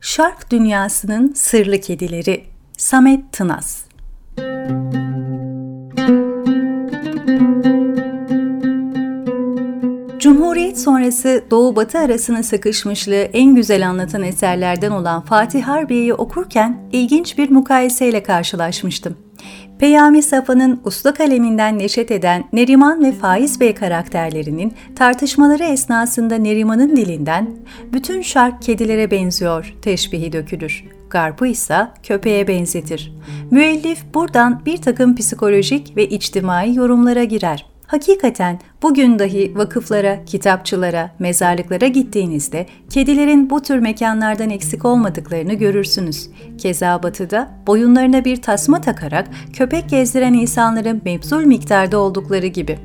Şark Dünyasının Sırlı Kedileri Samet Tınaz Cumhuriyet sonrası Doğu-Batı arasına sıkışmışlığı en güzel anlatan eserlerden olan Fatih Harbiye'yi okurken ilginç bir mukayeseyle karşılaşmıştım. Peyami Safa'nın uslu kaleminden neşet eden Neriman ve Faiz Bey karakterlerinin tartışmaları esnasında Neriman'ın dilinden bütün şark kedilere benziyor teşbihi dökülür. Garp'ı ise köpeğe benzetir. Müellif buradan bir takım psikolojik ve içtimai yorumlara girer. Hakikaten bugün dahi vakıflara, kitapçılara, mezarlıklara gittiğinizde kedilerin bu tür mekanlardan eksik olmadıklarını görürsünüz. Keza batıda boyunlarına bir tasma takarak köpek gezdiren insanların mebzul miktarda oldukları gibi.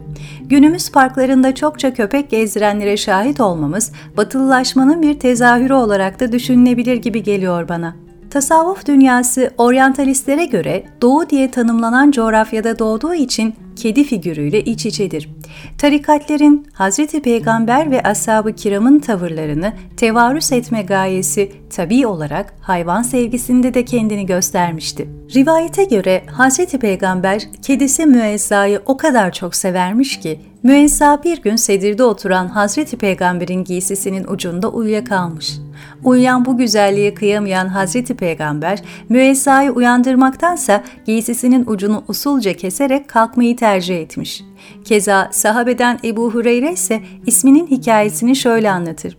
Günümüz parklarında çokça köpek gezdirenlere şahit olmamız batılılaşmanın bir tezahürü olarak da düşünülebilir gibi geliyor bana. Tasavvuf dünyası oryantalistlere göre doğu diye tanımlanan coğrafyada doğduğu için kedi figürüyle iç içedir. Tarikatlerin Hz. Peygamber ve ashab-ı kiramın tavırlarını tevarüs etme gayesi tabi olarak hayvan sevgisinde de kendini göstermişti. Rivayete göre Hz. Peygamber kedisi Müezza'yı o kadar çok severmiş ki Müezza bir gün sedirde oturan Hazreti Peygamber'in giysisinin ucunda uyuyakalmış. Uyuyan bu güzelliğe kıyamayan Hazreti Peygamber, Müezza'yı uyandırmaktansa giysisinin ucunu usulca keserek kalkmayı tercih etmiş. Keza sahabeden Ebu Hureyre ise isminin hikayesini şöyle anlatır.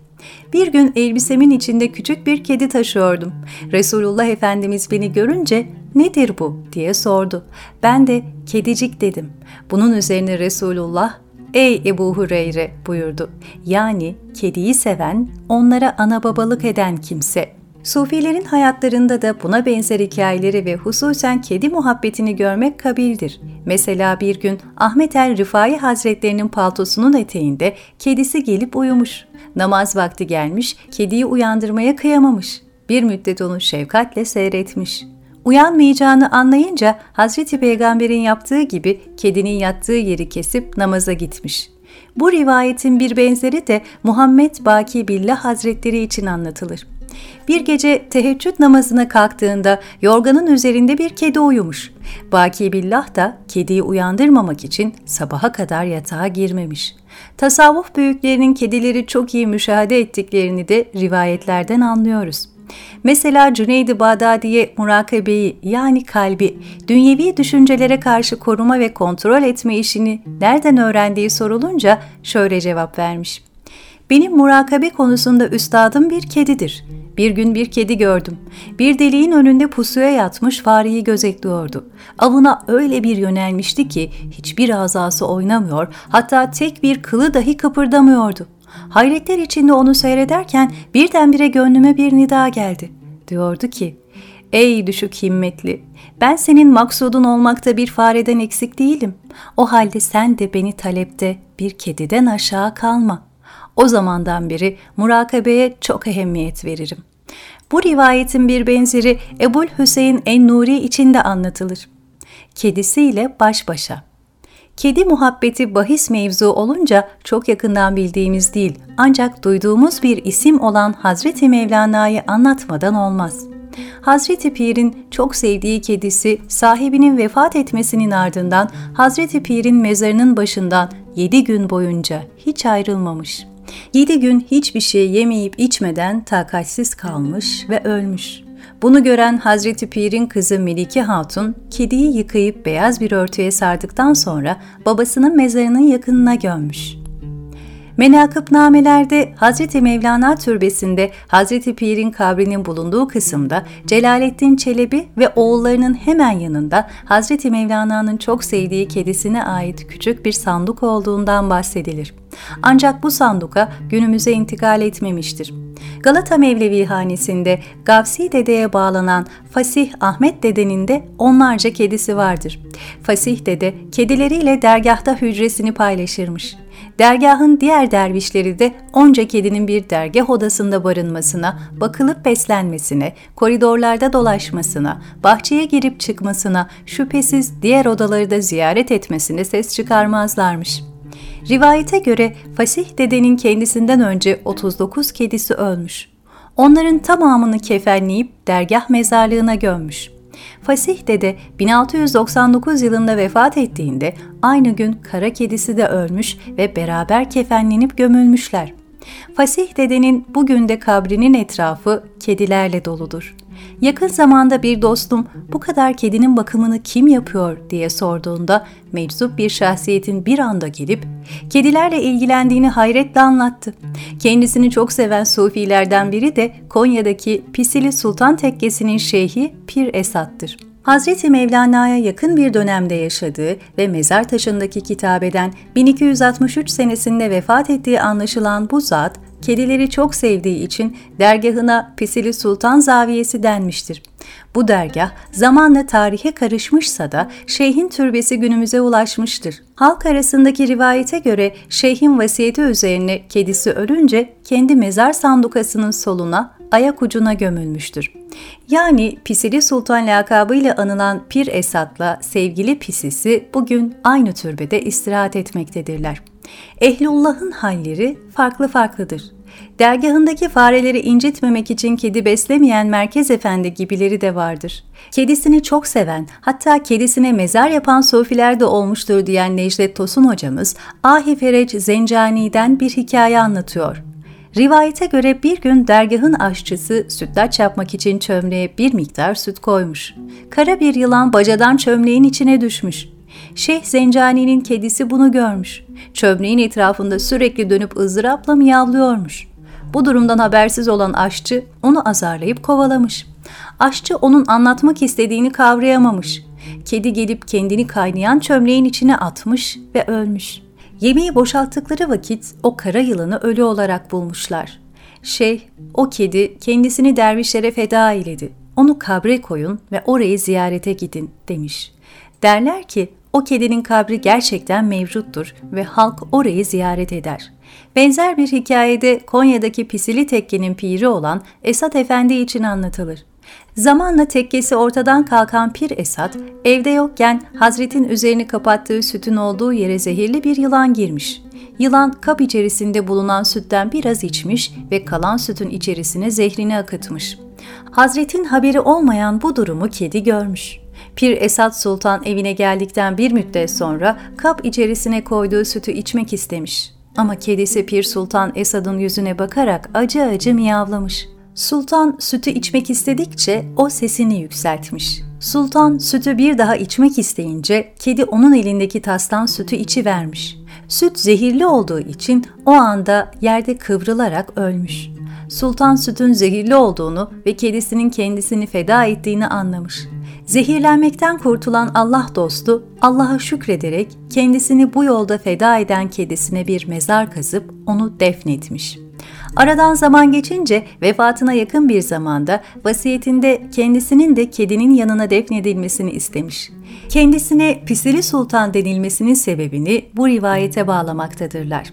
Bir gün elbisemin içinde küçük bir kedi taşıyordum. Resulullah Efendimiz beni görünce nedir bu diye sordu. Ben de kedicik dedim. Bunun üzerine Resulullah Ey Ebu Hureyre buyurdu. Yani kediyi seven, onlara ana babalık eden kimse. Sufilerin hayatlarında da buna benzer hikayeleri ve hususen kedi muhabbetini görmek kabildir. Mesela bir gün Ahmet el Rifai Hazretlerinin paltosunun eteğinde kedisi gelip uyumuş. Namaz vakti gelmiş, kediyi uyandırmaya kıyamamış. Bir müddet onu şefkatle seyretmiş. Uyanmayacağını anlayınca Hazreti Peygamber'in yaptığı gibi kedinin yattığı yeri kesip namaza gitmiş. Bu rivayetin bir benzeri de Muhammed Baki Billah Hazretleri için anlatılır. Bir gece teheccüd namazına kalktığında yorganın üzerinde bir kedi uyumuş. Baki Billah da kediyi uyandırmamak için sabaha kadar yatağa girmemiş. Tasavvuf büyüklerinin kedileri çok iyi müşahede ettiklerini de rivayetlerden anlıyoruz. Mesela Cüneyd-i Bağdadi'ye murakabeyi yani kalbi, dünyevi düşüncelere karşı koruma ve kontrol etme işini nereden öğrendiği sorulunca şöyle cevap vermiş. Benim murakabe konusunda üstadım bir kedidir. Bir gün bir kedi gördüm. Bir deliğin önünde pusuya yatmış fareyi gözetliyordu. Avına öyle bir yönelmişti ki hiçbir azası oynamıyor, hatta tek bir kılı dahi kıpırdamıyordu. Hayretler içinde onu seyrederken birdenbire gönlüme bir nida geldi. Diyordu ki, Ey düşük himmetli, ben senin maksudun olmakta bir fareden eksik değilim. O halde sen de beni talepte bir kediden aşağı kalma. O zamandan beri murakabeye çok ehemmiyet veririm. Bu rivayetin bir benzeri Ebul Hüseyin en-Nuri içinde anlatılır. Kedisiyle baş başa. Kedi muhabbeti bahis mevzu olunca çok yakından bildiğimiz değil ancak duyduğumuz bir isim olan Hazreti Mevlana'yı anlatmadan olmaz. Hazreti Pir'in çok sevdiği kedisi sahibinin vefat etmesinin ardından Hazreti Pir'in mezarının başından yedi gün boyunca hiç ayrılmamış. Yedi gün hiçbir şey yemeyip içmeden takatsiz kalmış ve ölmüş. Bunu gören Hazreti Pir'in kızı Melike Hatun, kediyi yıkayıp beyaz bir örtüye sardıktan sonra babasının mezarının yakınına gömmüş. Menakıbnamelerde Hazreti Mevlana Türbesi'nde Hazreti Pir'in kabrinin bulunduğu kısımda Celaleddin Çelebi ve oğullarının hemen yanında Hazreti Mevlana'nın çok sevdiği kedisine ait küçük bir sandık olduğundan bahsedilir. Ancak bu sanduka günümüze intikal etmemiştir. Galata Mevlevi Hanesi'nde Gavsi dedeye bağlanan Fasih Ahmet dedenin de onlarca kedisi vardır. Fasih dede kedileriyle dergahta hücresini paylaşırmış. Dergahın diğer dervişleri de onca kedinin bir dergah odasında barınmasına, bakılıp beslenmesine, koridorlarda dolaşmasına, bahçeye girip çıkmasına, şüphesiz diğer odaları da ziyaret etmesine ses çıkarmazlarmış. Rivayete göre Fasih dedenin kendisinden önce 39 kedisi ölmüş. Onların tamamını kefenleyip dergah mezarlığına gömmüş.'' Fasih Dede 1699 yılında vefat ettiğinde aynı gün kara kedisi de ölmüş ve beraber kefenlenip gömülmüşler. Fasih Dede'nin bugün de kabrinin etrafı kedilerle doludur. Yakın zamanda bir dostum bu kadar kedinin bakımını kim yapıyor diye sorduğunda meczup bir şahsiyetin bir anda gelip kedilerle ilgilendiğini hayretle anlattı. Kendisini çok seven sufilerden biri de Konya'daki Pisili Sultan Tekkesi'nin şeyhi Pir Esat'tır. Hazreti Mevlana'ya yakın bir dönemde yaşadığı ve mezar taşındaki kitabeden 1263 senesinde vefat ettiği anlaşılan bu zat, kedileri çok sevdiği için dergahına Pisili Sultan Zaviyesi denmiştir. Bu dergah zamanla tarihe karışmışsa da şeyhin türbesi günümüze ulaşmıştır. Halk arasındaki rivayete göre şeyhin vasiyeti üzerine kedisi ölünce kendi mezar sandukasının soluna ayak ucuna gömülmüştür. Yani Pisili Sultan lakabıyla anılan Pir Esat'la sevgili Pisisi bugün aynı türbede istirahat etmektedirler. Ehlullah'ın halleri farklı farklıdır. Dergahındaki fareleri incitmemek için kedi beslemeyen Merkez Efendi gibileri de vardır. Kedisini çok seven, hatta kedisine mezar yapan sofiler de olmuştur diyen Necdet Tosun hocamız, Ahi Fereç Zencani'den bir hikaye anlatıyor. Rivayete göre bir gün dergahın aşçısı sütlaç yapmak için çömleğe bir miktar süt koymuş. Kara bir yılan bacadan çömleğin içine düşmüş. Şeyh Zencani'nin kedisi bunu görmüş. Çömleğin etrafında sürekli dönüp ızdırapla miyavlıyormuş. Bu durumdan habersiz olan aşçı onu azarlayıp kovalamış. Aşçı onun anlatmak istediğini kavrayamamış. Kedi gelip kendini kaynayan çömleğin içine atmış ve ölmüş. Yemeği boşalttıkları vakit o kara yılanı ölü olarak bulmuşlar. Şeyh, o kedi kendisini dervişlere feda eyledi. Onu kabre koyun ve orayı ziyarete gidin demiş. Derler ki o kedinin kabri gerçekten mevcuttur ve halk orayı ziyaret eder. Benzer bir hikayede Konya'daki Pisili Tekke'nin piri olan Esat Efendi için anlatılır. Zamanla tekkesi ortadan kalkan Pir Esat, evde yokken Hazret'in üzerini kapattığı sütün olduğu yere zehirli bir yılan girmiş. Yılan kap içerisinde bulunan sütten biraz içmiş ve kalan sütün içerisine zehrini akıtmış. Hazret'in haberi olmayan bu durumu kedi görmüş. Pir Esad Sultan evine geldikten bir müddet sonra kap içerisine koyduğu sütü içmek istemiş. Ama kedisi Pir Sultan Esad'ın yüzüne bakarak acı acı miyavlamış. Sultan sütü içmek istedikçe o sesini yükseltmiş. Sultan sütü bir daha içmek isteyince kedi onun elindeki tastan sütü içi vermiş. Süt zehirli olduğu için o anda yerde kıvrılarak ölmüş. Sultan sütün zehirli olduğunu ve kedisinin kendisini feda ettiğini anlamış. Zehirlenmekten kurtulan Allah dostu Allah'a şükrederek kendisini bu yolda feda eden kedisine bir mezar kazıp onu defnetmiş. Aradan zaman geçince vefatına yakın bir zamanda vasiyetinde kendisinin de kedinin yanına defnedilmesini istemiş. Kendisine Pisili Sultan denilmesinin sebebini bu rivayete bağlamaktadırlar.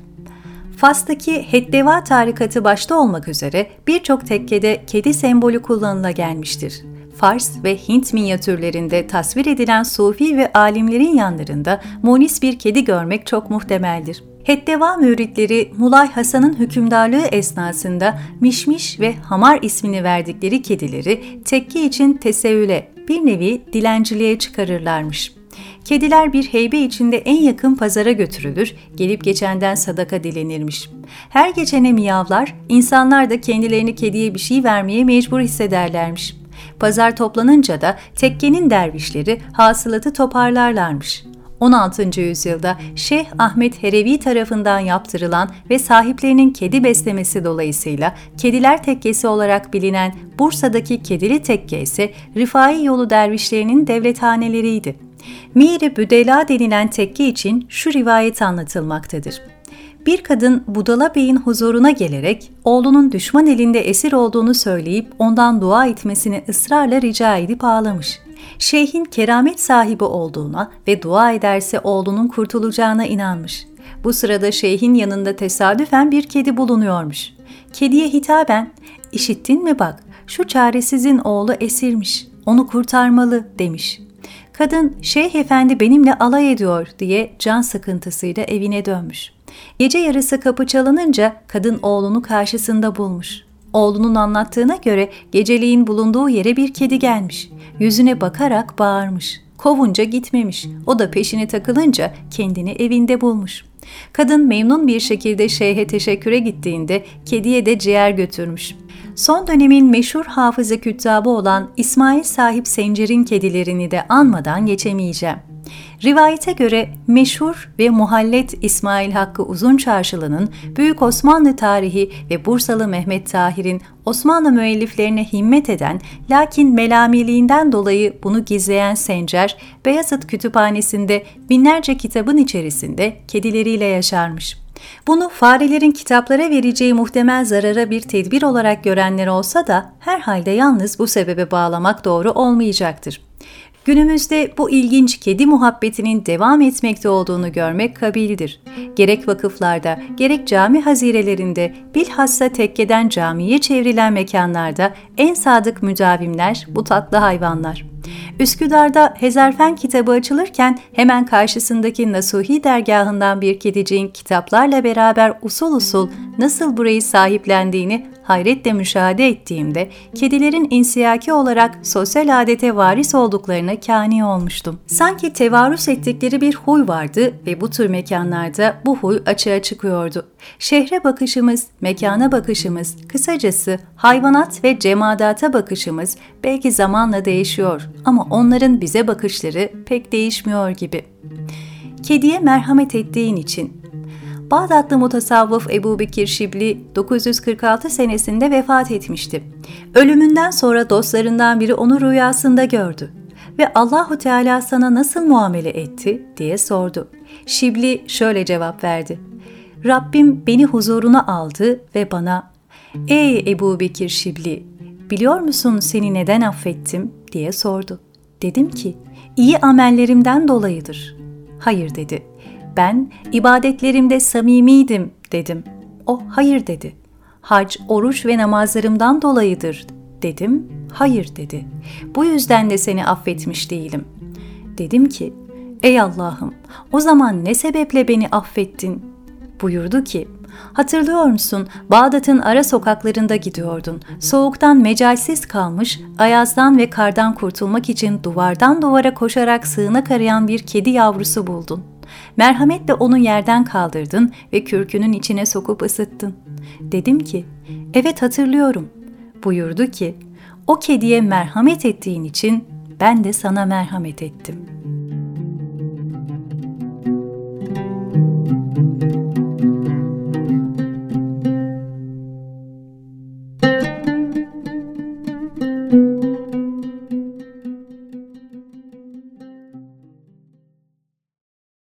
Fas'taki Heddeva tarikatı başta olmak üzere birçok tekkede kedi sembolü kullanıla gelmiştir. Fars ve Hint minyatürlerinde tasvir edilen sufi ve alimlerin yanlarında munis bir kedi görmek çok muhtemeldir. Heddeva müritleri Mulay Hasan'ın hükümdarlığı esnasında Mişmiş ve Hamar ismini verdikleri kedileri tekke için tesevüle, bir nevi dilenciliğe çıkarırlarmış. Kediler bir heybe içinde en yakın pazara götürülür, gelip geçenden sadaka dilenirmiş. Her geçene miyavlar, insanlar da kendilerini kediye bir şey vermeye mecbur hissederlermiş. Pazar toplanınca da tekkenin dervişleri hasılatı toparlarlarmış. 16. yüzyılda Şeyh Ahmet Herevi tarafından yaptırılan ve sahiplerinin kedi beslemesi dolayısıyla Kediler Tekkesi olarak bilinen Bursa'daki Kedili Tekke ise Rifai yolu dervişlerinin devlethaneleriydi. Mir-i Büdela denilen tekke için şu rivayet anlatılmaktadır. Bir kadın Budala Bey'in huzuruna gelerek oğlunun düşman elinde esir olduğunu söyleyip ondan dua etmesini ısrarla rica edip ağlamış. Şeyhin keramet sahibi olduğuna ve dua ederse oğlunun kurtulacağına inanmış. Bu sırada şeyhin yanında tesadüfen bir kedi bulunuyormuş. Kediye hitaben, işittin mi bak, şu çaresizin oğlu esirmiş, onu kurtarmalı demiş. Kadın, Şeyh Efendi benimle alay ediyor diye can sıkıntısıyla evine dönmüş. Gece yarısı kapı çalınınca kadın oğlunu karşısında bulmuş. Oğlunun anlattığına göre geceliğin bulunduğu yere bir kedi gelmiş. Yüzüne bakarak bağırmış. Kovunca gitmemiş. O da peşine takılınca kendini evinde bulmuş. Kadın memnun bir şekilde şeyhe teşekküre gittiğinde kediye de ciğer götürmüş. Son dönemin meşhur hafıza küttabı olan İsmail Sahip Sencer'in kedilerini de anmadan geçemeyeceğim. Rivayete göre meşhur ve muhallet İsmail Hakkı Uzun Çarşılı'nın Büyük Osmanlı tarihi ve Bursalı Mehmet Tahir'in Osmanlı müelliflerine himmet eden lakin melamiliğinden dolayı bunu gizleyen Sencer, Beyazıt Kütüphanesi'nde binlerce kitabın içerisinde kedileriyle yaşarmış. Bunu farelerin kitaplara vereceği muhtemel zarara bir tedbir olarak görenler olsa da herhalde yalnız bu sebebe bağlamak doğru olmayacaktır. Günümüzde bu ilginç kedi muhabbetinin devam etmekte olduğunu görmek kabildir. Gerek vakıflarda, gerek cami hazirelerinde, bilhassa tekkeden camiye çevrilen mekanlarda en sadık müdavimler bu tatlı hayvanlar. Üsküdar'da Hezarfen kitabı açılırken hemen karşısındaki Nasuhi dergahından bir kediciğin kitaplarla beraber usul usul nasıl burayı sahiplendiğini hayretle müşahede ettiğimde kedilerin insiyaki olarak sosyal adete varis olduklarına kani olmuştum. Sanki tevarüs ettikleri bir huy vardı ve bu tür mekanlarda bu huy açığa çıkıyordu. Şehre bakışımız, mekana bakışımız, kısacası hayvanat ve cemadata bakışımız belki zamanla değişiyor ama onların bize bakışları pek değişmiyor gibi. Kediye merhamet ettiğin için Bağdatlı mutasavvıf Ebu Bekir Şibli 946 senesinde vefat etmişti. Ölümünden sonra dostlarından biri onu rüyasında gördü ve Allahu Teala sana nasıl muamele etti diye sordu. Şibli şöyle cevap verdi. Rabbim beni huzuruna aldı ve bana "Ey Ebu Bekir Şibli, biliyor musun seni neden affettim?" diye sordu. Dedim ki, iyi amellerimden dolayıdır. Hayır dedi. Ben ibadetlerimde samimiydim dedim. O hayır dedi. Hac, oruç ve namazlarımdan dolayıdır dedim. Hayır dedi. Bu yüzden de seni affetmiş değilim. Dedim ki, ey Allah'ım o zaman ne sebeple beni affettin? Buyurdu ki, Hatırlıyor musun? Bağdat'ın ara sokaklarında gidiyordun. Soğuktan mecalsiz kalmış, ayazdan ve kardan kurtulmak için duvardan duvara koşarak sığınak arayan bir kedi yavrusu buldun. Merhametle onu yerden kaldırdın ve kürkünün içine sokup ısıttın. Dedim ki, evet hatırlıyorum. Buyurdu ki, o kediye merhamet ettiğin için ben de sana merhamet ettim.''